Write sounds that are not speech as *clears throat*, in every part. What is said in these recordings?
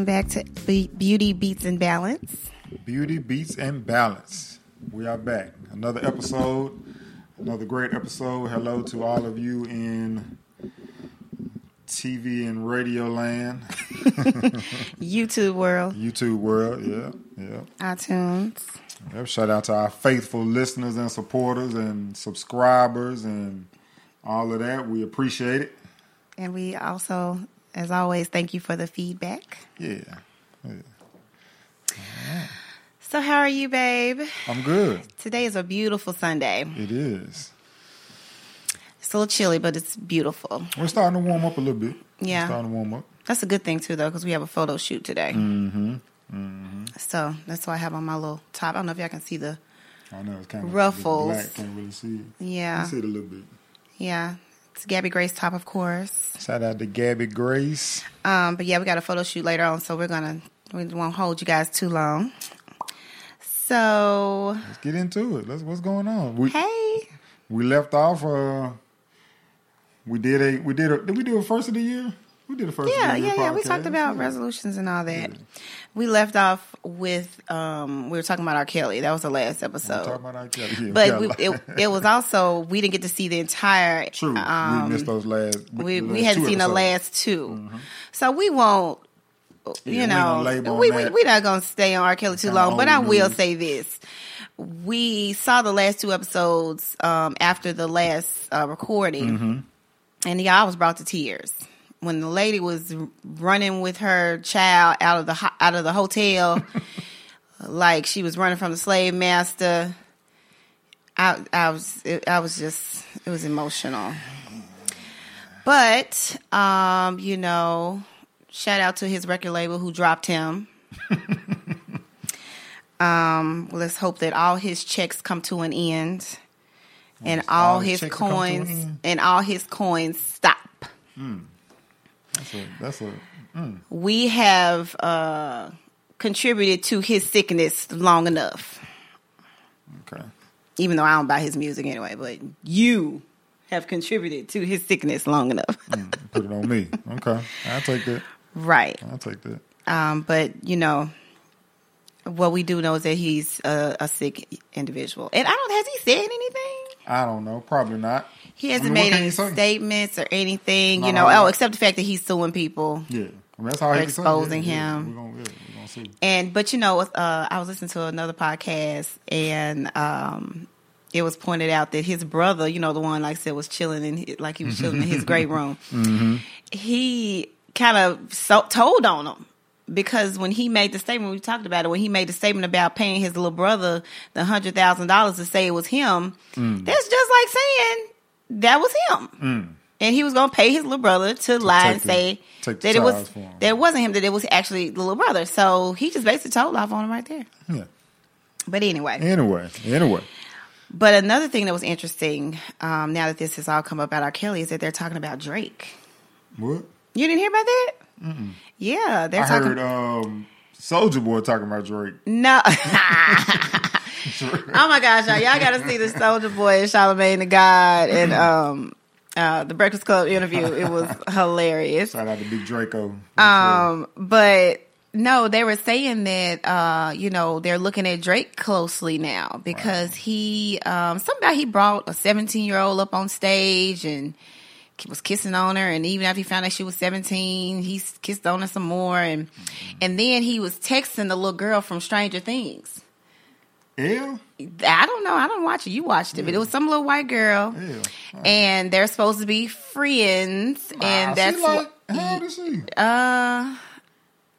Welcome back to Beauty Beats and Balance. Beauty Beats and Balance. We are back. Another episode. Another great episode. Hello to all of you in TV and radio land, *laughs* YouTube world, YouTube world. Yeah, yeah. iTunes. Yep, shout out to our faithful listeners and supporters and subscribers and all of that. We appreciate it. And we also, as always, thank you for the feedback. Yeah. yeah. So, how are you, babe? I'm good. Today is a beautiful Sunday. It is. It's a little chilly, but it's beautiful. We're starting to warm up a little bit. Yeah. We're starting to warm up. That's a good thing, too, though, because we have a photo shoot today. Mm-hmm. Mm-hmm. So, that's why I have on my little top. I don't know if y'all can see the. I know it's kind of Ruffles. Black. Can't really see it. Yeah. You see it a little bit. Yeah. It's Gabby Grace top, of course. Shout out to Gabby Grace. Um, but yeah, we got a photo shoot later on, so we're gonna we won't hold you guys too long. So Let's get into it. Let's what's going on. We hey, we left off. Uh, we did a we did a did we do a first of the year? We did a first. yeah, the yeah, yeah. We talked about Yeah. resolutions and all that. We left off with um, we were talking about R. Kelly. That was the last We episode. talked about R. Kelly. Yeah, but we, it, it was also we didn't get to see the entire. true. Um, we missed those last. we the we hadn't seen the last 2 so we won't. You we know, gonna labor on we, we that. we're not gonna stay on R. Kelly too long, but I will news. say this: we saw the last two episodes um, after the last uh, recording, Mm-hmm. and yeah, I was brought to tears when the lady was running with her child out of the out of the hotel, *laughs* like she was running from the slave master. I I was it, I was just it was emotional. But um, you know, shout out to his record label who dropped him. *laughs* um, let's hope that all his checks come to an end, and all, all his his checks will come to an coins end? and all his coins stop. That's a that's a We have uh, contributed to his sickness long enough. okay. even though I don't buy his music anyway, but you have contributed to his sickness long enough. Put it on me. Okay, I'll take that. right. I'll take that. Um, but, you know, what we do know is that he's a, a sick individual. And I don't, has he said anything? I don't know. Probably not. He hasn't I mean, made any statements or anything, No, you know, no. oh, except the fact that he's suing people. Yeah. I mean, that's all he can say. Exposing Yeah, yeah. him. We're gonna, yeah, gonna see. And but you know, uh, I was listening to another podcast, and um, it was pointed out that his brother, you know, the one like I said was chilling in his, like he was chilling in his great *laughs* room. He kind of so, told on him because when he made the statement, we talked about it. When he made the statement about paying his little brother the hundred thousand dollars to say it was him, that's just like saying that was him. And he was going to pay his little brother to, lie and the- say that it was charge for him. that it wasn't him, that it was actually the little brother. So he just basically told off on him right there. Yeah. But anyway, Anyway, anyway. but another thing that was interesting um, now that this has all come up about R. Kelly is that they're talking about Drake. What? You didn't hear about that? Yeah, they're I talking. heard um Soulja Boy talking about Drake. no. *laughs* *laughs* *laughs* oh my gosh, y'all, y'all got to see the Soulja Boy and Charlamagne tha God and um, uh, the Breakfast Club interview. It was *laughs* hilarious. Shout out to Big Draco. Um, but no, they were saying that uh, you know they're looking at Drake closely now because he um, somehow he brought a 17 year old up on stage and was kissing on her, and even after he found out she was 17, he kissed on her some more, and and then he was texting the little girl from Stranger Things. L? I don't know. I don't watch it. You watched it, but it was some little white girl, L. and they're supposed to be friends, and that's she like, what- how old is she? uh.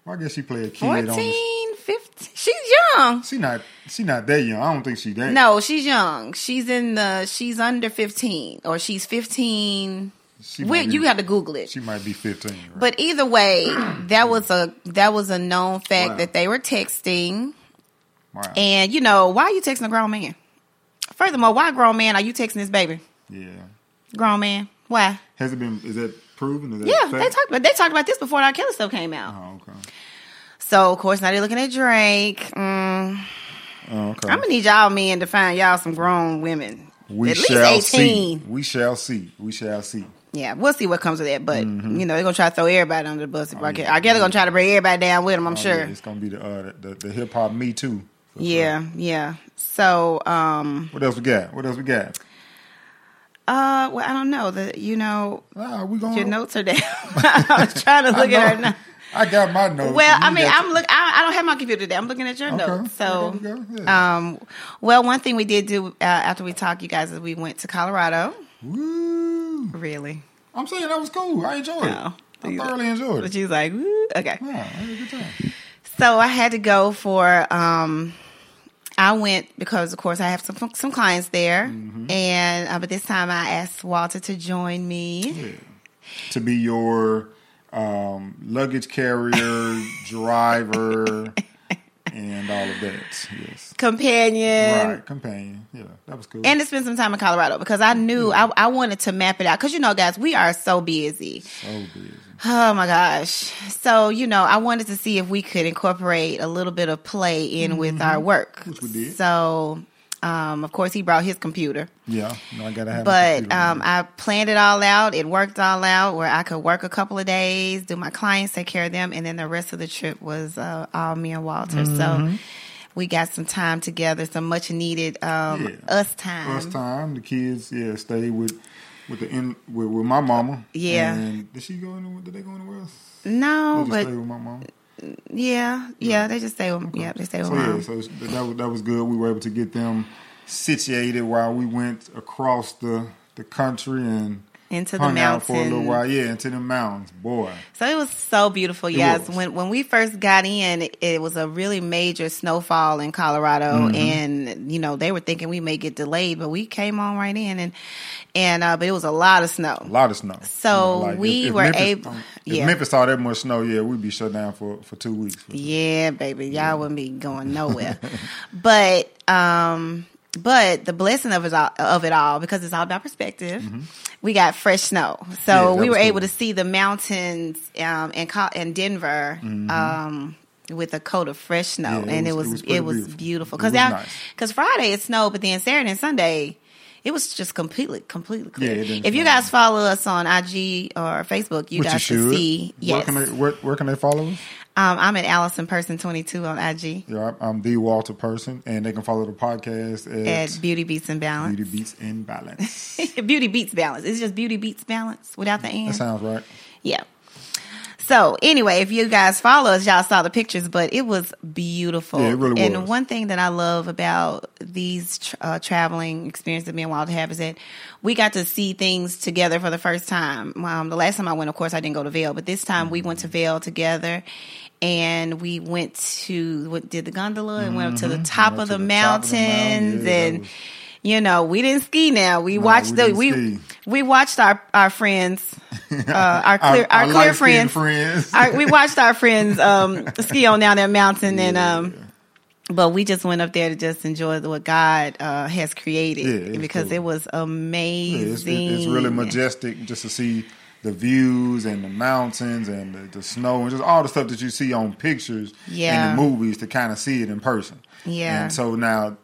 I guess she played a kid on 14, 15. She's young. She not she not that young. I don't think she that No, she's young. She's in the, she's under 15 or she's 15. she Wait, be, you got to Google it. she might be fifteen. Right? But either way, that was a, that was a known fact Wow. that they were texting. Wow. And you know, why are you texting a grown man? Furthermore, why grown man are you texting this baby? yeah. Grown man. Why? Has it been is that proven? Is that Yeah, they talked about they talked about this before R. Kelly stuff came out. Oh, okay. So of course now they're looking at Drake. Mm, Oh, okay. I'm gonna need y'all men to find y'all some grown women. we at least shall 18. see. We shall see. We shall see. yeah, we'll see what comes of that. But Mm-hmm. you know, they're gonna try to throw everybody under the bus. If I get, I guess they're gonna try to bring everybody down with them. I'm Oh, sure. yeah, it's gonna be the uh, the, the hip hop Me Too. Yeah, yeah. So, um, What else we got? What else we got? uh, well, I don't know. The you know, Ah, we going your notes are down. *laughs* *laughs* I was trying to look at her now. I got my notes. Well, I mean, I'm look. I, I don't have my computer today. I'm looking at your Okay. notes. So, There we. Yeah. um, well, one thing we did do uh, after we talked, you guys, is we went to Colorado. Woo! Really? I'm saying that was cool. I enjoyed No. it. I thoroughly enjoyed it. she was like, Woo. okay. Yeah, I had a good time. So I had to go for. Um, I went because, of course, I have some some clients there, Mm-hmm. and uh, but this time I asked Walter to join me. Yeah. To be your um, luggage carrier, *laughs* driver, and all of that. Yes. companion. right, companion. Yeah, that was cool. And to spend some time in Colorado because I knew I, I wanted to map it out. Because, you know, guys, we are so busy. so busy. Oh my gosh. So, you know, I wanted to see if we could incorporate a little bit of play in with our work. Mm-hmm. Which we did. So, um, of course, he brought his computer. Yeah, no, I gotta have. But um, I planned it all out. It worked all out where I could work a couple of days, do my clients, take care of them, and then the rest of the trip was uh, all me and Walter. Mm-hmm. So we got some time together, some much needed um, Yeah. us time. First time the kids, yeah, stayed with with the in with, with my mama. Yeah. And did she go anywhere? Did they go anywhere else? No, They just but stayed with my mama. yeah, yeah, they just stay with yeah, they stay with So mom. yeah, so that was that was good. We were able to get them situated while we went across the the country and into the out for a little mountains. while. Yeah, into the mountains, boy. So it was so beautiful. Yes, was. when when we first got in, it, it was a really major snowfall in Colorado, Mm-hmm. and you know they were thinking we may get delayed, but we came on right in, and and uh, but it was a lot of snow. A lot of snow. So we were Memphis, able- If yeah. Memphis saw that much snow, yeah, we'd be shut down for for two weeks. Yeah, baby, y'all wouldn't be going *laughs* nowhere. but um, but the blessing of it all, of it all because it's all about perspective. We got fresh snow, Mm-hmm. Yeah, so we were was able to see the mountains um, in in Denver. Um, with a coat of fresh snow, Mm-hmm. Yeah, and it was- was it it was beautiful because because nice. Friday it snowed, but then Saturday and Sunday it was just completely completely clear. Yeah, if you guys follow us on IG or Facebook, you Which you guys should. can see. Where Yes, can they where, where can they follow us? Um, I'm at Allison Person twenty two on IG. Yeah, I'm the Walter Person, and they can follow the podcast at, at Beauty Beats and Balance. Beauty Beats in Balance. *laughs* Beauty Beats Balance. It's just Beauty Beats Balance without the that and. sounds right. Yeah. So anyway, if you guys follow us, y'all saw the pictures, but it was beautiful. Yeah, it really and was. one thing that I love about these uh, traveling experiences that me and Walter have is that we got to see things together for the first time. Um, the last time I went, of course, I didn't go to Vail, but this time we went to Vail together. And we went to what did the gondola and went up to the top, Mm-hmm. Of, to the the top of the mountains Yeah, and was- you know we didn't ski now we No, watched we the we ski. We watched our our friends *laughs* uh, our clear our, clear light-skinned friends, friends. our, we *laughs* watched our friends um, ski on down that mountain and um but we just went up there to just enjoy what God uh, has created Yeah, because cool. it was Yeah, amazing. it's, it- it's really majestic just to see the views and the mountains and the, the snow and just all the stuff that you see on pictures Yeah. in the movies to kind of see it in person. Yeah. And so now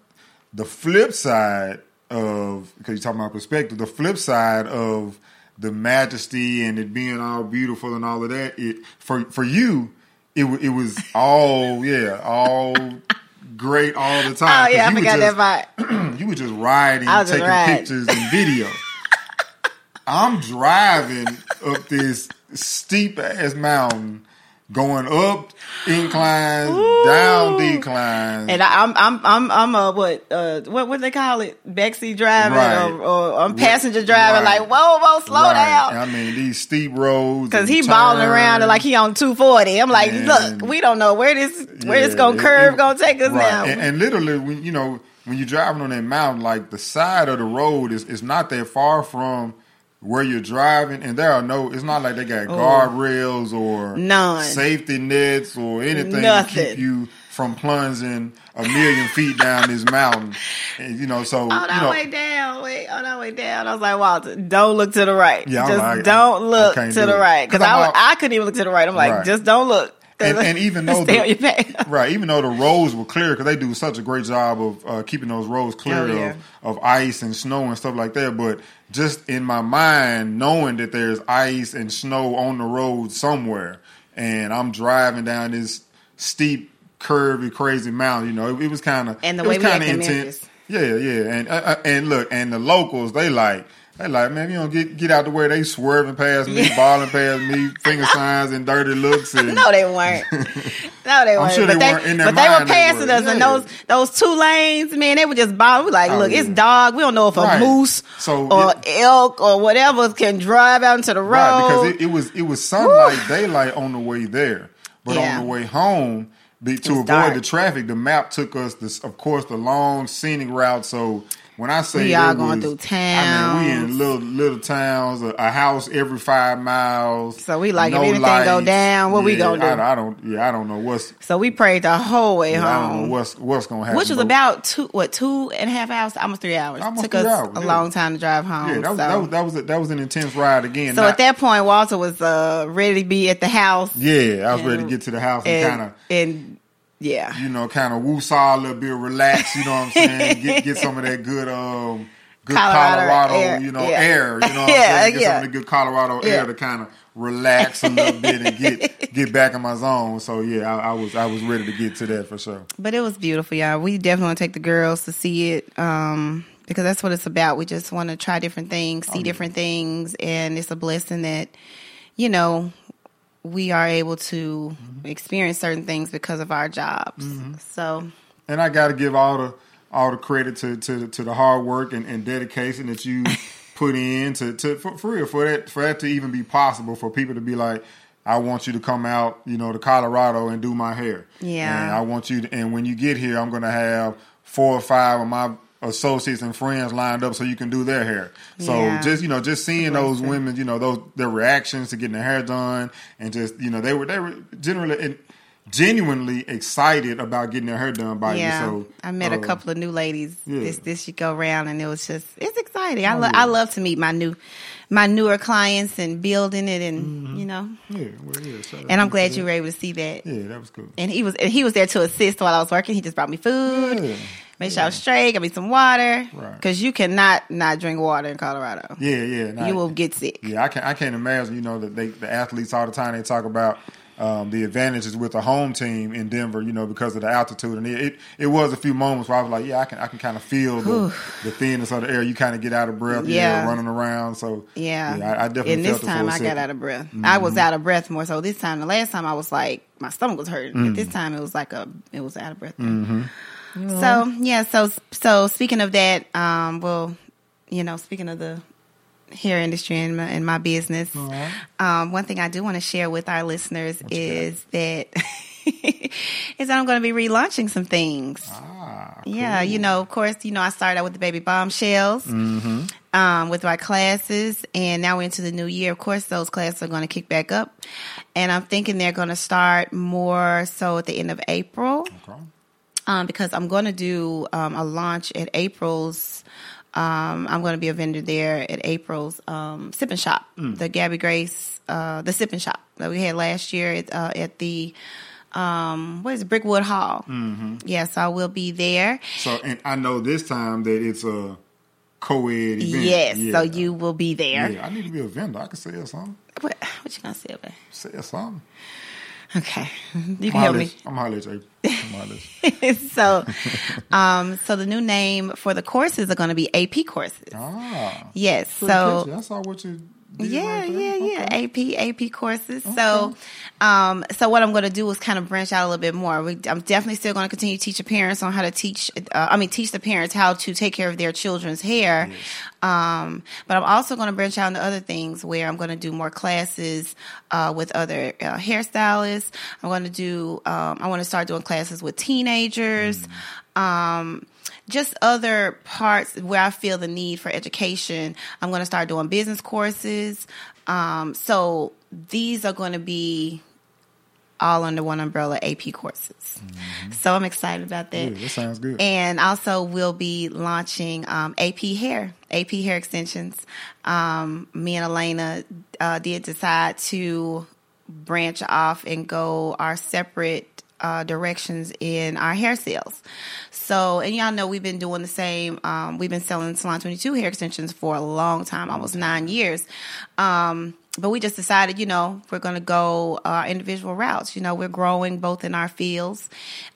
the flip side of because you're talking about perspective, the flip side of the majesty and it being all beautiful and all of that, it for for you, it it was all yeah, all great all the time. Oh yeah, I forgot just- that part. *clears throat* you were just riding, was taking riding. pictures and video. *laughs* I'm driving up this steep ass mountain, going up inclines, down declines. And I, I'm I'm I'm I'm a what uh what what they call it backseat driving Right. or, or I'm passenger driving Right. like whoa whoa slow Right. down I mean, these steep roads. because he balling around and like he on 240. I'm like And- look we don't know where this where this gonna curve it- gonna take us now. And, and literally, when you know when you're driving on that mountain, like the side of the road is is not that far from where you're driving, and there are no. It's not like they got oh. guardrails or Oh. None. safety nets or anything to keep you from plunging a million feet down this mountain. And, you know, so on you our know, way down, wait, on our way down. I was like, Walter, don't look to the right. Yeah, just like, I- don't look to the it. right. because I'm I, I couldn't even look to the right. I'm like, Right. just don't look. And, and even though *laughs* the- on your path. *laughs* Right, even though the roads were clear, because they do such a great job of uh, keeping those roads clear Oh, yeah. of, of ice and snow and stuff like that. But just in my mind, knowing that there's ice and snow on the road somewhere, and I'm driving down this steep, curvy, crazy mountain, you know, it, it was kind of And the way we act kinda in Yeah, yeah, and uh, uh, and look, and the locals, they like. They like, man, you don't get get out the way. They swerving past me, Yeah. balling past me, finger signs and dirty looks. And, *laughs* No, they weren't. *laughs* No, they weren't. sure but they they, weren't. In their but they were they passing were. us, and Yeah. those those two lanes, man, they were just bombing. We like, Oh, look, it's dog. We don't know if a Right. moose So or it- elk or whatever can drive out into the road. Right, because it, it was it was sunlight, daylight on the way there, but Yeah. on the way home, be, to avoid dark. the traffic, the map took us, this, of course, the long scenic route. So when I say We all going was- through I mean, we in little little towns, a, a house every five miles. So we like, if anything go down, what we Yeah, gonna do? I, I don't. Yeah, I don't know what's. so we prayed the whole way I don't know home. what's what's gonna happen. Which was about two, what, two and a half hours, almost three hours. Almost Took three us hours, a yeah. long time to drive home. Yeah, that was, so that was that was a, that was an intense ride again. so Not- at that point, Walter was uh, ready to be at the house. yeah, I was ready to get to the house and, kind of and yeah. you know, kind of woo-saw a little bit, relax, you know what I'm saying? *laughs* get get some of that good um good Colorado Colorado, air, you know, yeah. air, you know what *laughs* I'm Yeah, saying? Get yeah. some of the good Colorado air to kind of relax a little bit and get *laughs* get back in my zone. So yeah, I, I was I was ready to get to that for sure. But it was beautiful, y'all. We definitely want to take the girls to see it um, because that's what it's about. We just want to try different things, see different things, and it's a blessing that, you know, we are able to experience certain things because of our jobs. Mm-hmm. So, And I got to give all the all the credit to to, to the hard work and, and dedication that you *laughs* put in to, to for, for real for that for that to even be possible for people to be like. I want you to come out, you know, to Colorado and do my hair. Yeah. And I want you to, and when you get here, I'm going to have four or five of my associates and friends lined up so you can do their hair. So Yeah. just, you know, just seeing those women, you know, those, their reactions to getting their hair done and just, you know, they were, they were generally, and genuinely excited about getting their hair done by yeah, you. So I met a uh, couple of new ladies yeah. this this go around, and it was just it's exciting. I Oh, lo- yeah. I love to meet my new my newer clients and building it, and Mm-hmm. you know, Yeah, well, yeah. out and I'm glad you were able to see that. Yeah, that was cool. and he was and he was there to assist while I was working. He just brought me food, Yeah. made sure I was straight, got me some water, Right. because you cannot not drink water in Colorado. Yeah, yeah. You will get sick. Yeah, I can I can't imagine. You know that they the athletes all the time they talk about um, the advantages with the home team in Denver. You know because of the altitude, and it, it it was a few moments where I was like, yeah, I can I can kind of feel the, the thinness of the air. You kind of get out of breath, yeah, Yeah. running around. So Yeah, I, I definitely And this time I got out of breath. I mm-hmm. was out of breath more so this time. The last time I was like my stomach was hurting. But this mm. time it was like a it was out of breath. Mm-hmm. So yeah, so so speaking of that, um, well, you know, speaking of the hair industry and my, and my business, um, one thing I do want to share with our listeners is that *laughs* is that I'm going to be relaunching some things. Ah, Yeah, you know, of course, you know, I started out with the baby bombshells um, with my classes, and now we're into the new year. Of course, those classes are going to kick back up, and I'm thinking they're going to start more so at the end of April Okay. Um, because I'm going to do um, a launch at April's. Um, I'm going to be a vendor there at April's um, Sipping Shop, the Gabby Grace, uh, the Sipping Shop that we had last year at, uh, at the um, what is it, Brickwood Hall. Mm-hmm. Yes, I will be there. So and I know this time that it's a co-ed event. Yes, Yeah. so you will be there. Yeah, I need to be a vendor. I can sell something. What, what you gonna say about? Sell something. Okay, *laughs* you I'm can help me. I'm at. I'm *laughs* so, um, so the new name for the courses are going to be AP courses. Ah, Yes, so. I saw what you. Yeah, right yeah, there. yeah. AP, AP courses. So, um, so what I'm going to do is kind of branch out a little bit more. We, I'm definitely still going to continue to teach the parents on how to teach. Uh, I mean, teach the parents how to take care of their children's hair. Um, but I'm also going to branch out into other things where I'm going to do more classes uh, with other uh, hairstylists. I'm going to do. Um, I want to start doing classes with teenagers. Um, just other parts where I feel the need for education. I'm going to start doing business courses. Um, so these are going to be all under one umbrella AP courses. So I'm excited about that. Yeah, that sounds good. And also, we'll be launching um, AP hair, AP hair extensions. Um, me and Elena uh, did decide to branch off and go our separate uh, directions in our hair sales. So, and y'all know we've been doing the same. Um, we've been selling Salon 22 hair extensions for a long time, almost nine years. Um, but we just decided, you know, we're going to go uh, individual routes. You know, we're growing both in our fields.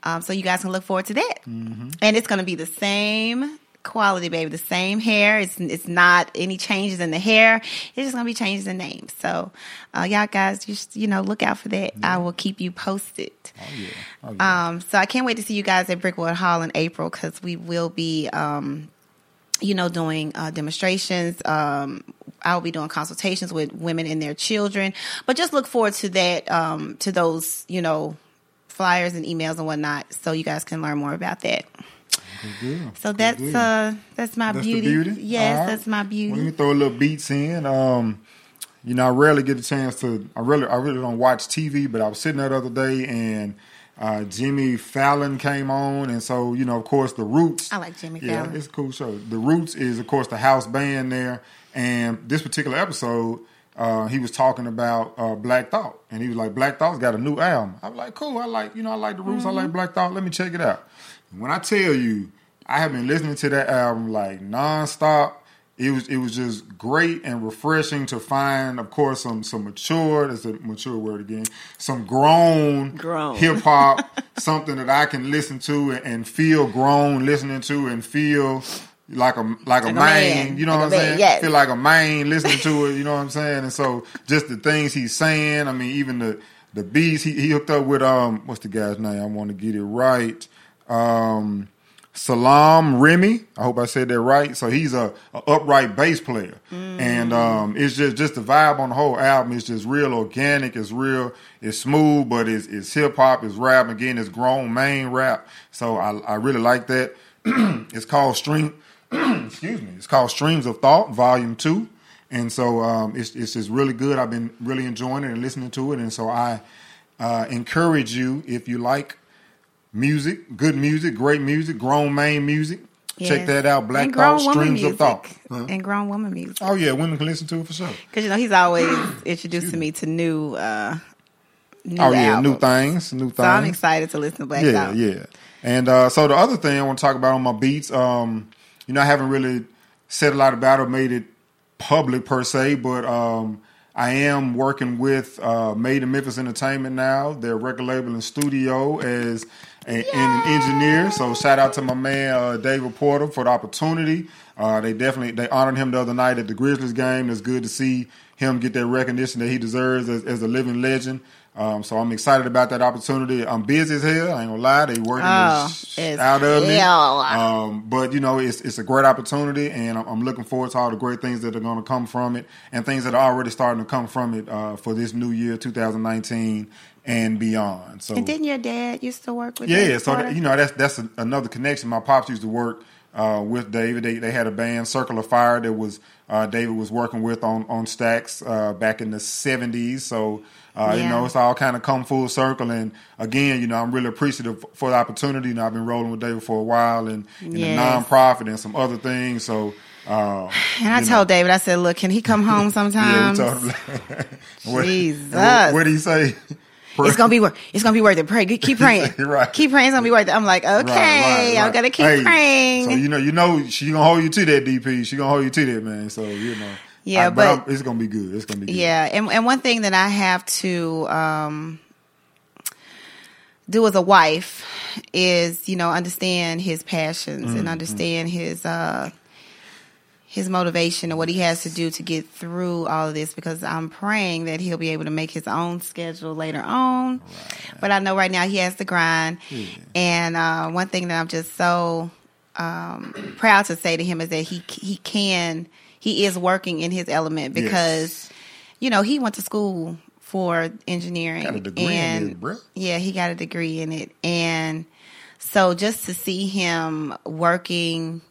Um, so you guys can look forward to that. Mm-hmm. And it's going to be the same quality, baby. The same hair. It's it's not any changes in the hair. It's just gonna be changes in names. So, uh, y'all guys, just you know, look out for that. Yeah. I will keep you posted. Oh yeah. oh yeah. Um, so I can't wait to see you guys at Brickwood Hall in April because we will be, um, you know, doing uh, demonstrations. Um, I'll be doing consultations with women and their children. But just look forward to that, um, to those, you know, flyers and emails and whatnot, so you guys can learn more about that. So that's uh that's my that's beauty. beauty. Yes, right. that's my beauty. Well, let me throw a little beats in. Um, you know, I rarely get a chance to. I really, I really don't watch TV, but I was sitting there the other day and. Uh, Jimmy Fallon came on, and so you know, of course, the Roots. I like Jimmy yeah, Fallon. it's a cool show. The Roots is, of course, the house band there, and this particular episode, uh, he was talking about uh, Black Thought, and he was like, "Black Thought's got a new album." I'm like, "Cool, I like, you know, I like the Roots, mm-hmm. I like Black Thought. Let me check it out." When I tell you, I have been listening to that album like nonstop. It was it was just great and refreshing to find, of course, some some mature. That's a mature word again. Some grown, grown. hip hop, *laughs* something that I can listen to and, and, feel grown listening to and feel like a like, like a, man, man, You know like what I'm saying? Yes. Feel like a man listening to it. You know what I'm *laughs* saying? And so just the things he's saying. I mean, even the the beats he, he hooked up with. Um, what's the guy's name? I want to get it right. Um, Salaam Remi. I hope I said that right. So he's a, a upright bass player, mm. and um, it's just just the vibe on the whole album is just real organic. It's real. It's smooth, but it's, it's hip hop. It's rap again. It's grown main rap. So I, I really like that. *clears throat* it's called Stream. *clears throat* excuse me. It's called Streams of Thought, Volume Two, and so um, it's it's just really good. I've been really enjoying it and listening to it, and so I uh, encourage you if you like music, good music, great music, grown man music. Yes. Check that out. Black Thought Streams music. of Thought. Huh? And grown woman music. Oh yeah, women can listen to it for sure. Because you know he's always *clears throat* introducing me to new uh new Oh yeah, albums. new things. New things. So I'm excited to listen to Black yeah, Thought. Yeah, And uh so the other thing I want to talk about on my beats, um, you know, I haven't really said a lot about it, made it public per se, but um I am working with uh, Made in Memphis Entertainment now, their record label and studio as and, and, an engineer. So shout out to my man uh, David Porter for the opportunity. Uh, they definitely they honored him the other night at the Grizzlies game. It's good to see him get that recognition that he deserves as, as a living legend. Um, so I'm excited about that opportunity. I'm busy as hell. I ain't gonna lie. They working oh, out of me. Um, but you know, it's it's a great opportunity, and I'm, I'm, looking forward to all the great things that are going to come from it, and things that are already starting to come from it uh, for this new year, 2019 and beyond. So, and didn't your dad used to work with? Yeah, yeah. So that, you know that's that's a, another connection. My pops used to work uh, with David. They they had a band, Circle of Fire, that was uh, David was working with on on Stax uh, back in the seventies. So. Uh, yeah. You know, it's all kind of come full circle. And again, you know, I'm really appreciative for the opportunity. You know, I've been rolling with David for a while and in yes. the nonprofit and some other things. So, uh, *sighs* and I told know. David, I said, look, can he come *laughs* home sometimes? *laughs* yeah, Jesus. What, what did he say? It's gonna be worth. It's gonna be worth it. Pray. Keep *laughs* praying. right. Keep praying. It's gonna be worth it. I'm like, okay, right, right, I'm gonna keep hey, praying. So you know, you know, she gonna hold you to that DP. She gonna hold you to that man. So you know. Yeah, I, but, but it's gonna be good. It's gonna be good. Yeah, and and one thing that I have to um, do as a wife is, you know, understand his passions mm-hmm. and understand his uh, his motivation and what he has to do to get through all of this because I'm praying that he'll be able to make his own schedule later on. Right. But I know right now he has to grind. Yeah. And uh, one thing that I'm just so um, proud to say to him is that he he can he is working in his element because yes. you know he went to school for engineering and it, yeah he got a degree in it and so just to see him working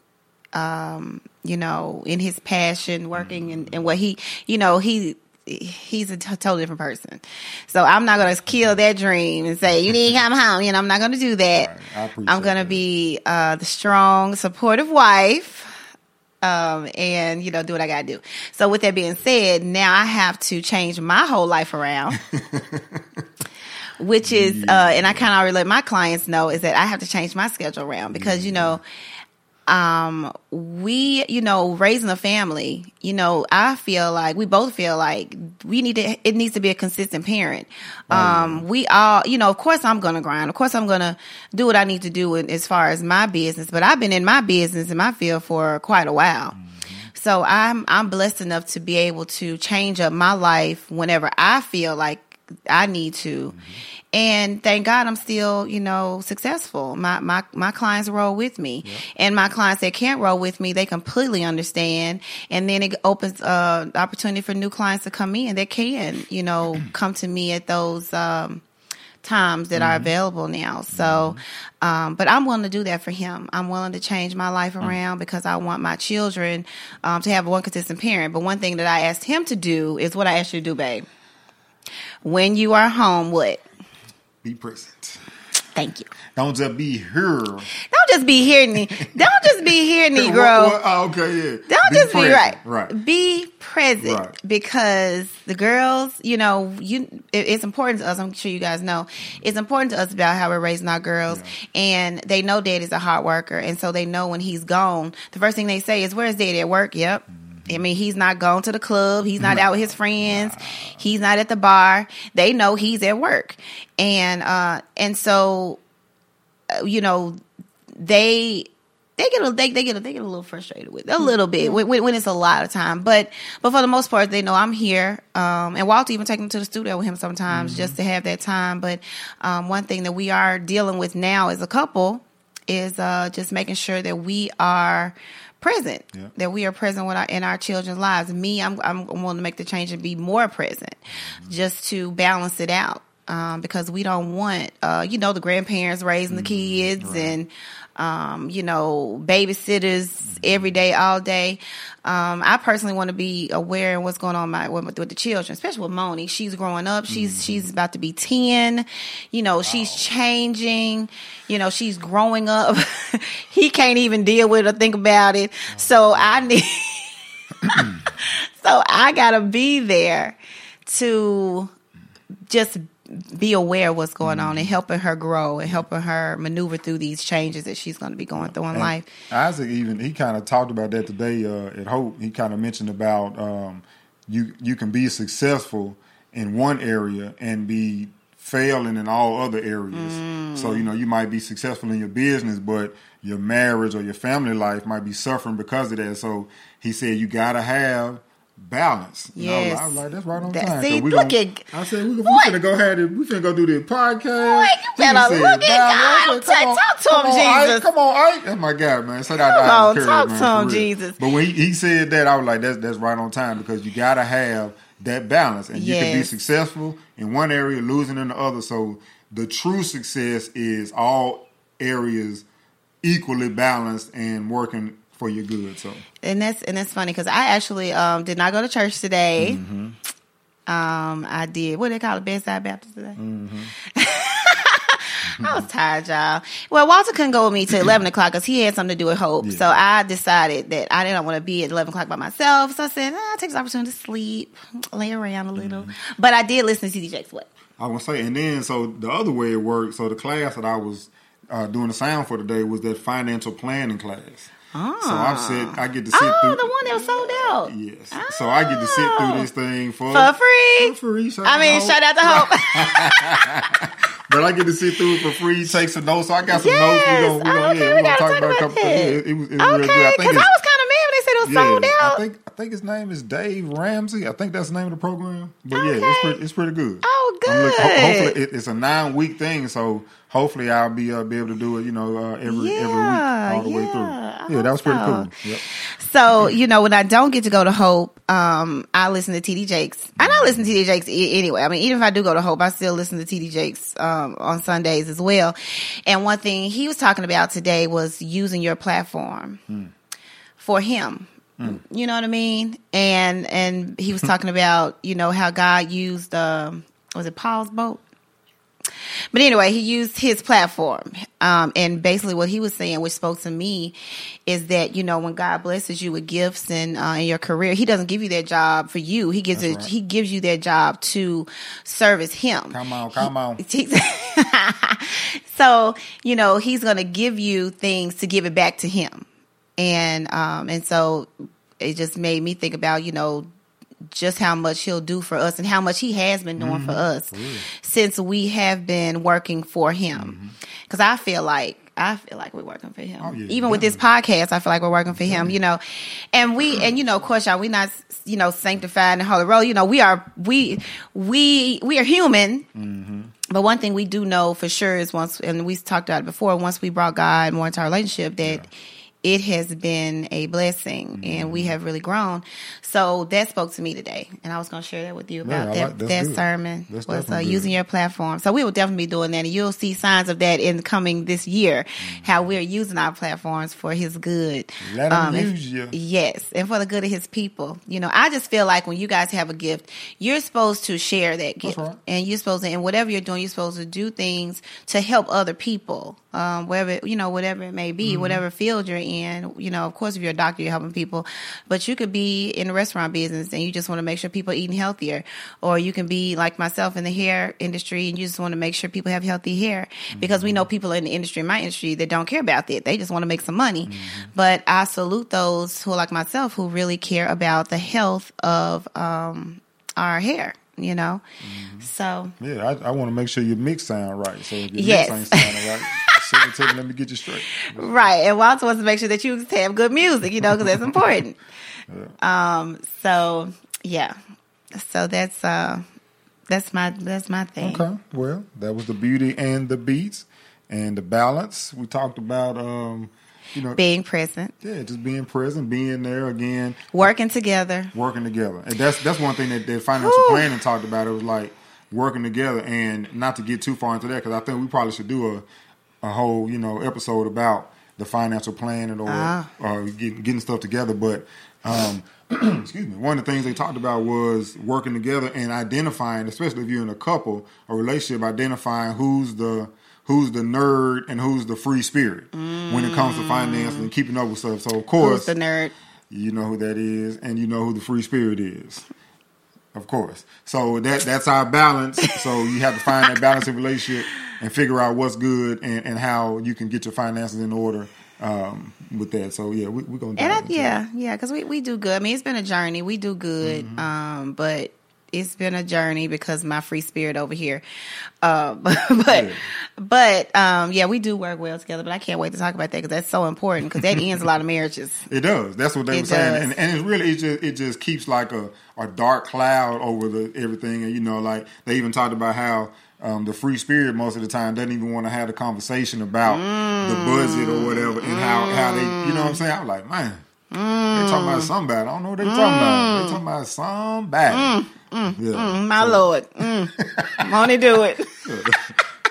um, you know, in his passion, working and, and what he, you know, he he's a t- totally different person. So I'm not going to kill that dream and say you need to come home. You know, I'm not going to do that. Right, I'm going to be uh, the strong, supportive wife um, and you know do what I got to do. So with that being said, now I have to change my whole life around. *laughs* Which is, uh, and I kind of already let my clients know is that I have to change my schedule around because you know, um, we, you know, raising a family, you know, I feel like we both feel like we need to, it needs to be a consistent parent. Um, we all, you know, of course I'm going to grind. Of course I'm going to do what I need to do in, as far as my business, but I've been in my business in my field for quite a while. So I'm, I'm blessed enough to be able to change up my life whenever I feel like I need to. And thank God I'm still, you know, successful. My my my clients roll with me. And my clients that can't roll with me, they completely understand. And then it opens uh opportunity for new clients to come in that can, you know, *clears throat* come to me at those um times that are available now. So, um, but I'm willing to do that for him. I'm willing to change my life around because I want my children um, to have one consistent parent. But one thing that I asked him to do is what I asked you to do, babe. When you are home, what? Be present. Thank you. Don't just be here. Don't just be here, ne- *laughs* don't just be here, Negro. what- oh, okay, yeah. Don't just be right. Right. Be present Right. because the girls, you know, you it, it's important to us. I'm sure you guys know it's important to us about how we're raising our girls, and they know Daddy's a hard worker, and so they know when he's gone. The first thing they say is, "Where's Daddy at work?" Yep. I mean, he's not gone to the club. He's not out with his friends. He's not at the bar. They know he's at work, and uh, and so, uh, you know, they they get a, they, they get a, they get a little frustrated with it, a little bit when, when it's a lot of time. But but for the most part, they know I'm here. Um, and Walter even take them to the studio with him sometimes just to have that time. But um, one thing that we are dealing with now as a couple is uh, just making sure that we are present, Yeah. that we are present with our, in our children's lives. Me, I'm I'm willing to make the change and be more present, just to balance it out. Um, because we don't want, uh, you know, the grandparents raising the kids and, um, you know, babysitters every day, all day. Um, I personally want to be aware of what's going on my, with, with the children, especially with Moni. She's growing up. She's she's about to be ten. You know, she's changing. You know, she's growing up. *laughs* he can't even deal with or think about it. So I need. *clears throat* *laughs* so I gotta be there to just be aware of what's going on and helping her grow and helping her maneuver through these changes that she's going to be going through in And life. Isaac even he kind of talked about that today uh, at Hope. He kind of mentioned about um, you you can be successful in one area and be failing in all other areas. So you know you might be successful in your business, but your marriage or your family life might be suffering because of that. So he said you got to have balance. And I was- Yes. I was like, that's right on That- time. see, we look gonna- at- I said we, finna go ahead and we finna go do this podcast. Boy, you better look at. I God. said, come on, Talk to come him, on, Ike. Jesus. Come on, Ike. That's my God, man. Shout out Come to on, talk man, to him. Jesus. But when he, he said that, I was like, that's that's right on time because you gotta have that balance, and you can be successful in one area, losing in the other. So the true success is all areas equally balanced and working for your good. So and that's and that's funny because I actually um, did not go to church today. Mm-hmm. Um, I did what do they call it, bedside Baptist today. Mm-hmm. *laughs* I was tired, y'all. Well, Walter couldn't go with me till *clears throat* eleven o'clock because he had something to do with Hope. Yeah. So I decided that I didn't want to be at eleven o'clock by myself. So I said, ah, I'll take this opportunity to sleep, lay around a little. Mm-hmm. But I did listen to TD Jakes. What? I was say, and then so the other way it worked. So the class that I was uh, doing the sound for today was that financial planning class. So I've ah. said I get to sit Oh, through. the one that was sold out. Yes. So I get to sit through oh. this thing for For free. For free. I mean, shout out to Hope. *laughs* But I get to sit through it for free, take some notes. So I got some notes. Yes. We gonna, we gonna, Okay, yeah, we we gonna gotta talk talk about a couple that. things. It was, it was real good. okay, I because think I was kind of mad when they said it was yeah, sold out. I think I think his name is Dave Ramsey. I think that's the name of the program. But yeah, it's pretty, it's pretty good. Oh, I'm look- ho- good. hopefully, it, it's a nine week thing, so hopefully I'll be uh, be able to do it. You know, uh, every every week all the way yeah, I through. Yeah, that was pretty so. cool. Yep. So, you know, when I don't get to go to Hope, um, I listen to TD Jakes. And I listen to TD Jakes anyway. I mean, even if I do go to Hope, I still listen to TD Jakes um, on Sundays as well. And one thing he was talking about today was using your platform for him. You know what I mean? And and he was talking *laughs* about, you know, how God used um was it Paul's boat? but anyway, he used his platform. Um, and basically what he was saying, which spoke to me, is that, you know, when God blesses you with gifts and uh, in your career, he doesn't give you that job for you. He gives it, right. he gives you that job to service him. Come on, come on. *laughs* so, you know, he's going to give you things to give it back to him. And um and so it just made me think about, you know, just how much he'll do for us and how much he has been doing for us since we have been working for him. Cuz I feel like I feel like we're working for him. Oh, yeah, Even with this podcast, I feel like we're working for him, you know. And we and you know, of course, y'all, we not you know sanctified and holy roll. You know, we are we we we are human. But one thing we do know for sure is once, and we talked about it before, once we brought God more into our relationship, that it has been a blessing and we have really grown. So that spoke to me today. And I was going to share that with you about I that, like- that good. sermon That's was uh, using your platform. So we will definitely be doing that. And you'll see signs of that in coming this year, Mm-hmm. how we're using our platforms for his good. Let him Um, and- use you. Yes, and for the good of his people. You know, I just feel like when you guys have a gift, you're supposed to share that gift. right. And you're supposed to, and whatever you're doing, you're supposed to do things to help other people, um, wherever, you know, whatever it may be, Mm-hmm. whatever field you're in. You know, of course, if you're a doctor, you're helping people, but you could be in the restaurant business and you just want to make sure people are eating healthier. Or you can be like myself in the hair industry and you just want to make sure people have healthy hair because we know people in the industry, in my industry, that don't care about that. They just want to make some money. But I salute those who are like myself who really care about the health of um, our hair, you know? So, Yeah, I, I want to make sure your mix sound right. So if your Yes. mix ain't sounding right, send it to me. Let me get you straight. right. And Walter wants to make sure that you have good music, you know, because that's important. *laughs* Um, so yeah. So that's uh that's my that's my thing. Okay. Well, that was the beauty and the beats and the balance. We talked about, um, you know, Being present, yeah, just being present, being there again, working together. working together. And that's that's one thing that, that financial Whew. planning talked about. It was like working together, and not to get too far into that because I think we probably should do a a whole you know episode about the financial planning or Ah. uh, get, getting stuff together. But um, *clears throat* excuse me, one of the things they talked about was working together and identifying, especially if you're in a couple a relationship, identifying who's the who's the nerd and who's the free spirit when it comes to finance and keeping up with stuff. So of course, Who's the nerd? you know who that is, and you know who the free spirit is. Of course. So that that's our balance. So you have to find that *laughs* balance in relationship and figure out what's good and, and how you can get your finances in order um, with that. So yeah, we, we're gonna. And I, dive into that. yeah, yeah, because we, we do good. I mean, it's been a journey. We do good, Mm-hmm. um, but it's been a journey because my free spirit over here. Uh, *laughs* but Yeah. but um, yeah, we do work well together. But I can't wait to talk about that because that's so important because that ends a lot of marriages. *laughs* It does. That's what they It were saying, and, and it's really it just it just keeps like a, a dark cloud over the everything. And you know, like they even talked about how um, the free spirit most of the time doesn't even want to have a conversation about the budget or whatever, and how how they you know what I'm saying. I'm like, man, they talking about somebody. I don't know what they talking about. They talking about somebody. Yeah. Mm, my lord, mm, *laughs* to do it. *laughs*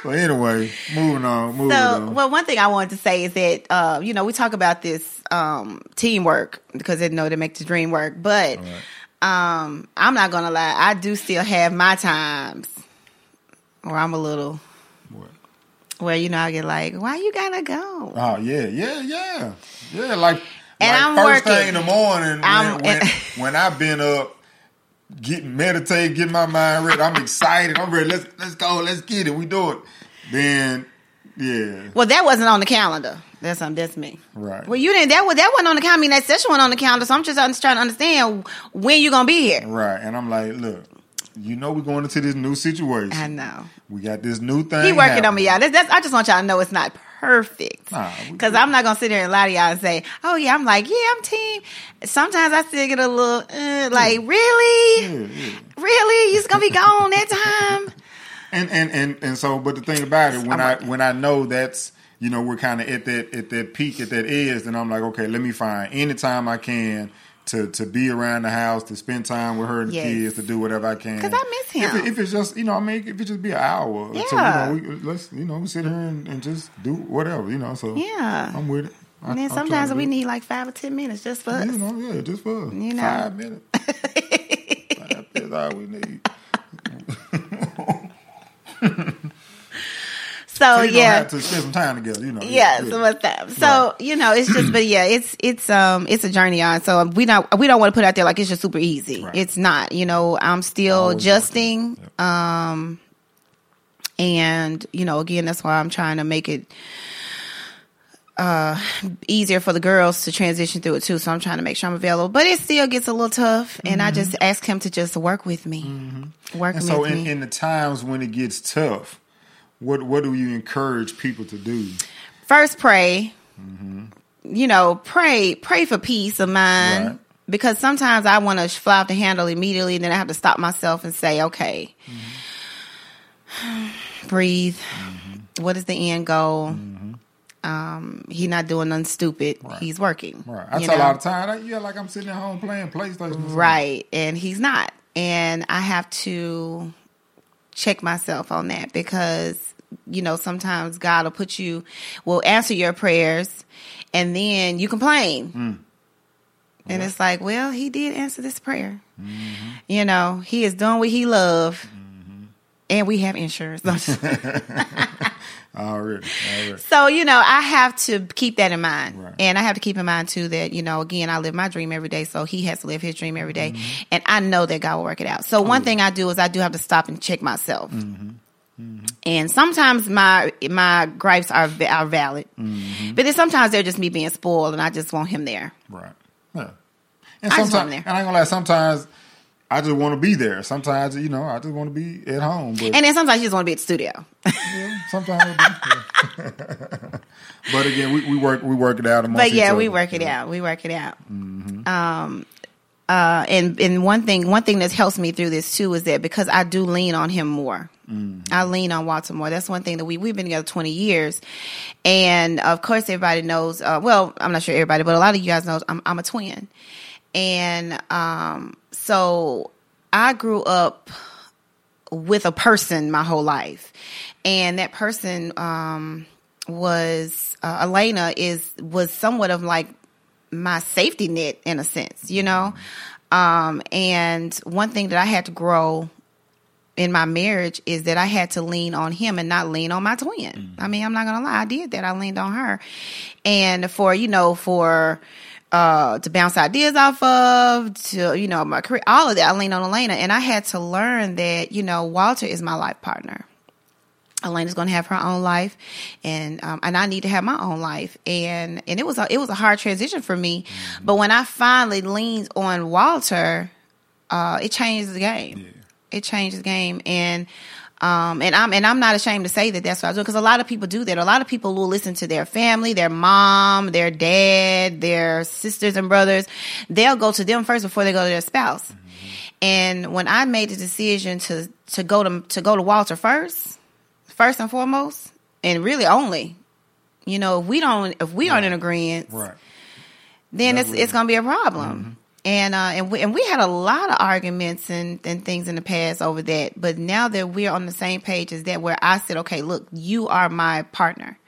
So anyway, moving on. Moving So, on. well, one thing I wanted to say is that uh, you know we talk about this um, teamwork because they know to make the dream work, but right. um, I'm not gonna lie, I do still have my times where I'm a little What? where you know I get like, why you gotta go? Oh yeah, yeah, yeah, yeah. Like, And like I'm first working. thing in the morning when, when, *laughs* when I've been up, getting meditate, getting my mind ready. I'm excited. I'm ready. Let's let's go. Let's get it. We do it. Then yeah, Well, that wasn't on the calendar. That's um, that's me. Right. Well, you didn't. That was that wasn't on the calendar. I mean, that session wasn't on the calendar. So I'm just, trying to understand when you're gonna be here. right. And I'm like, look, you know, we're going into this new situation. I know. We got this new thing. He working on me, happening. y'all. That's, that's, I just want y'all to know it's not perfect. Nah, Because I'm not gonna sit there and lie to y'all and say, "Oh yeah, I'm like, yeah, I'm team." Sometimes I still get a little uh, like, really, Yeah, yeah. really, you just gonna be gone that time? *laughs* And and and and so, but the thing about it, when I'm I when I know that's you know we're kind of at that at that peak at that edge, then I'm like, okay, let me find any time I can to to be around the house, to spend time with her and the kids, to do whatever I can. 'Cause I miss If, him. it, if it's just you know, I mean, if it just be an hour, two, Yeah. you know, we, let's you know, we sit here and, and just do whatever, you know. So Yeah. I'm with it. I, And then I'm sometimes we need like five or ten minutes just for us. you know, yeah, just for You know. *laughs* five minutes. That's all we need. *laughs* so you yeah, have to spend some time together. You know. yeah, so what's that? So you know, it's just, but yeah, it's it's um it's a journey on. So we not we don't want to put out there like it's just super easy. Right. It's not. You know, I'm still adjusting. Um, and you know, again, that's why I'm trying to make it uh easier for the girls to transition through it too. So I'm trying to make sure I'm available, but it still gets a little tough. And I just ask him to just work with me, work Mm-hmm. And so, in, me. in the times when it gets tough, what what do you encourage people to do? first pray mm-hmm. you know pray pray for peace of mind Right. because sometimes i want to fly off the handle immediately and then i have to stop myself and say okay mm-hmm. *sighs* breathe mm-hmm. What is the end goal um he's not doing nothing stupid he's working Right. I tell know? all the time, yeah, like I'm sitting at home playing PlayStation. Right. And he's not. And I have to check myself on that because, you know, sometimes God will put you, will answer your prayers and then you complain. Hmm. And it's like, well, he did answer this prayer. Mm-hmm. You know, he is doing what he love. And we have insurance. *laughs* Already. Already. So, you know, I have to keep that in mind. Right. And I have to keep in mind too that, you know, again, I live my dream every day. So he has to live his dream every day. And I know that God will work it out. So one thing I do is I do have to stop and check myself. Mm-hmm. And sometimes my my gripes are are valid, mm-hmm. but then sometimes they're just me being spoiled, and I just want him there. Right. Yeah. And I just want sometimes, him and. I ain't gonna lie, sometimes I just want to be there. Sometimes, you know, I just want to be at home. But And then sometimes you just want to be at the studio. yeah, sometimes, I do. Yeah. *laughs* but again, we, we work we work it out. But yeah, each we work it out. We work it out. Mm-hmm. Um, uh, and and one thing one thing that helps me through this too is that because I do lean on him more. I lean on Walter more. That's one thing that we we've been together twenty years, and of course everybody knows. Uh, well, I'm not sure everybody, but a lot of you guys know I'm, I'm a twin, and um, so I grew up with a person my whole life, and that person um, was uh, Elena is was somewhat of like my safety net in a sense, you know. Um, and one thing that I had to grow in my marriage is that I had to lean on him and not lean on my twin. I mean, I'm not gonna lie, I did that. I leaned on her, and for you know, for uh, to bounce ideas off of, to you know, my career, all of that, I leaned on Elena, and I had to learn that you know, Walter is my life partner. Elena's going to have her own life, and um, and I need to have my own life, and and it was a, it was a hard transition for me, but when I finally leaned on Walter, uh, it changed the game. It changed the game, and um, and I'm and I'm not ashamed to say that that's what I do because a lot of people do that. A lot of people will listen to their family, their mom, their dad, their sisters and brothers. They'll go to them first before they go to their spouse. And when I made the decision to to go to to go to Walter first, first and foremost, and really only, you know, if we don't if we aren't in agreement, Right. then That it's would- it's gonna be a problem. And uh, and we and we had a lot of arguments and, and things in the past over that. But now that we're on the same page as that, where I said, okay, look, you are my partner,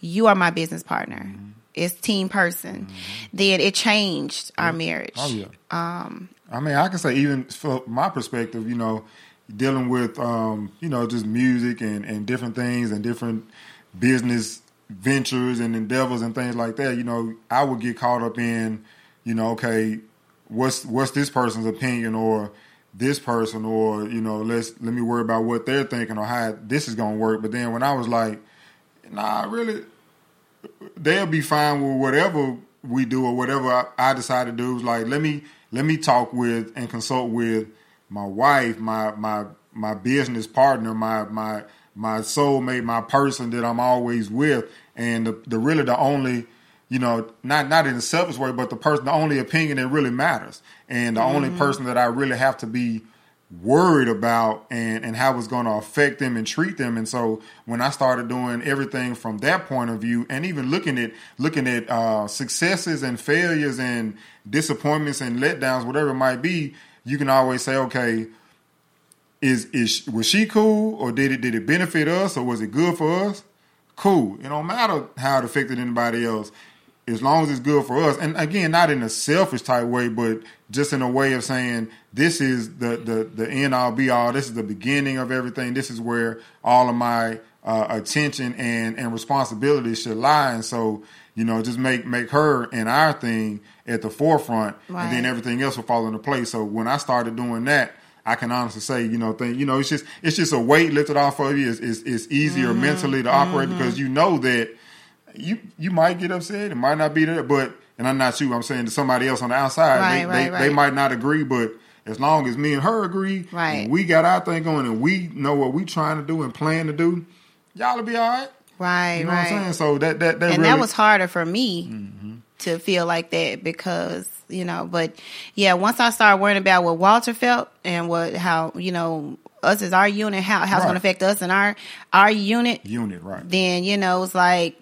you are my business partner. It's team person. Then it changed our marriage. Oh yeah. Um, I mean, I can say even from my perspective, you know, dealing with um, you know just music and and different things and different business ventures and endeavors and things like that. You know, I would get caught up in, you know, okay, what's what's this person's opinion or this person or you know let's let me worry about what they're thinking or how this is gonna work. But then when I was like, nah, really, they'll be fine with whatever we do or whatever I, I decide to do. It's like let me let me talk with and consult with my wife, my my my business partner, my my my soulmate, my person that I'm always with, and the, the really the only you know not not in a selfish way, but the person the only opinion that really matters, and the only person that I really have to be worried about and, and how it's going to affect them and treat them. And so when I started doing everything from that point of view and even looking at looking at uh, successes and failures and disappointments and letdowns, whatever it might be, you can always say, okay, is is was she cool or did it did it benefit us or was it good for us? Cool. It don't matter how it affected anybody else. As long as it's good for us, and again, not in a selfish type way, but just in a way of saying this is the the the end all be all. This is the beginning of everything. This is where all of my uh, attention and and responsibility should lie. And so you know, just make make her and our thing at the forefront, Right. and then everything else will fall into place. So when I started doing that. I can honestly say, you know, think, you know, it's just it's just a weight lifted off of you. It's, it's, it's easier Mm-hmm. mentally to operate because you know that you you might get upset. It might not be there, but and I'm not you. I'm saying to somebody else on the outside, Right, they, right, they, they might not agree, but as long as me and her agree, Right. and we got our thing going, and we know what we trying to do and plan to do, y'all will be all right. Right, You know right. what I'm saying? So that that that and really, that was harder for me Mm-hmm. To feel like that because you know but yeah once i started worrying about what walter felt and what how you know us as our unit how, how it's going to affect us and our our unit unit, right? then you know it's like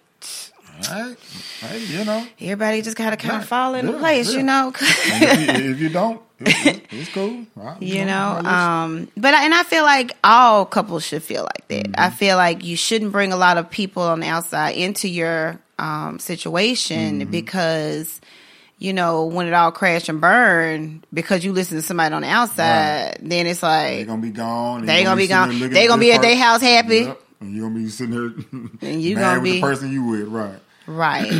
All right, hey, you know, everybody just gotta kind of fall into Yeah, place yeah. you know if, you, if you don't, it, it's cool. Right, you don't- know um but I, and i feel like all couples should feel like that i Mm-hmm. feel like you shouldn't bring a lot of people on the outside into your um situation Mm-hmm. because you know when it all crash and burn because you listen to somebody on the outside then it's like They're gonna be gone. They you're gonna be gone. They're gonna be at their house happy. Yep. And you're gonna be sitting there *laughs* And you gonna be- the person you with, right? right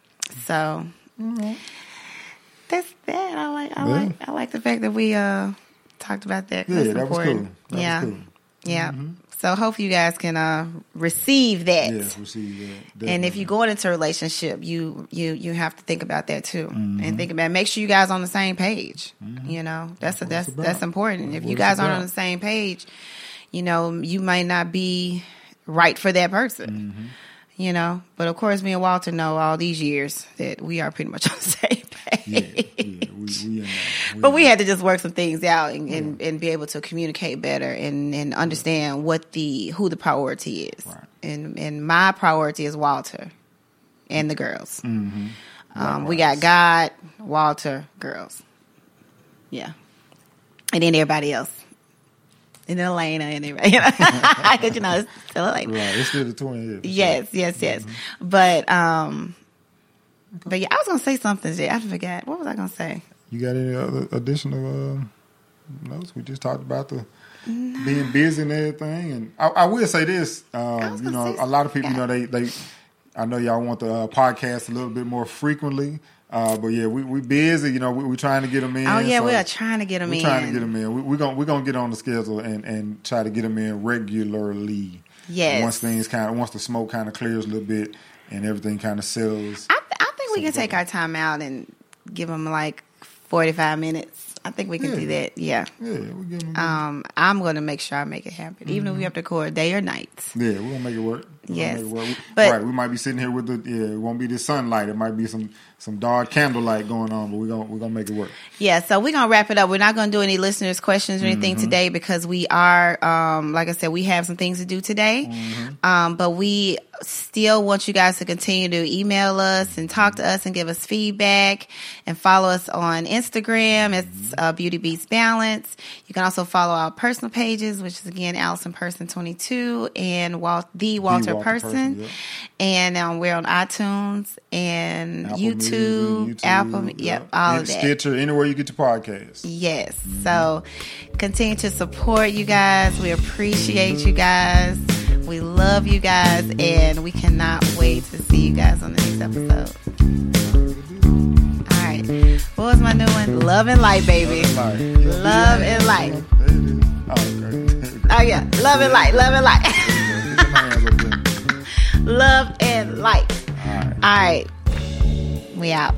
*clears throat* so that's that i like i Yeah. like i like the fact that we uh talked about that Yeah, that was cool. That was yeah cool. yeah so hopefully you guys can uh receive that see that. And if you're going into a relationship, you you you have to think about that too, Mm-hmm. and think about make sure you guys on the same page. You know, that's That's that's that's important. If you guys aren't on the same page, you know, you might not be right for that person. Mm-hmm. You know, but of course, me and Walter know all these years that we are pretty much *laughs* on the same page. yeah, yeah, we, we, in there. But we had to just work some things out and, and, and be able to communicate better and, and understand what the who the priority is. Right. And and my priority is Walter and the girls. Mm-hmm. Um, we got God, Walter, girls. Yeah. And then everybody else. Elena and everybody. Because, you know, it's still Elena. right. It's still the twin. Yeah, Yes, yes, yes. But um but yeah, I was gonna say something, Jay. I forgot. What was I gonna say? You got any other additional uh, notes? We just talked about the being busy and everything. And I, I will say this, um, you know, a lot of people, you know, they they. I know y'all want the uh, podcast a little bit more frequently, uh, but yeah, we we busy. You know, we we trying to get them in. Oh yeah, so we are trying to get them We're in. trying to get them in. We, we're gonna we're gonna get on the schedule and and try to get them in regularly. Yes. Once things kind of once the smoke kind of clears a little bit and everything kind of settles. I, th- I think we can take our time out and give them like forty five minutes. I think we can do that. Yeah. Yeah, we get them. Um, I'm going to make sure I make it happen, even if we have to record day or night. Yeah, we're gonna make it work. We're Yes. make it work. But- right, we might be sitting here with the yeah, it won't be the sunlight. It might be some some dark candlelight going on, but we're gonna we're gonna make it work. Yeah, so we're gonna wrap it up. We're not gonna do any listeners' questions or anything Mm-hmm. today because we are, um, like I said, we have some things to do today. Mm-hmm. Um, but we still want you guys to continue to email us and talk to us and give us feedback and follow us on Instagram. It's uh, Beauty Beats Balance. You can also follow our personal pages, which is again Allison Person Twenty Two and Walt the Walter, Walter Person. Person, yeah. And um, we're on iTunes and Apple YouTube, Music, YouTube, Apple, yep, yeah. all And of that. Stitcher, anywhere you get your podcast. Yes. So continue to support you guys. We appreciate you guys. We love you guys. And we cannot wait to see you guys on the next episode. All right. What was my new one? Love and light, baby. Love and light. There it is. Oh. Yeah. Love and light. Love and light. Get your hands *laughs* up there. love and light. All right. We out.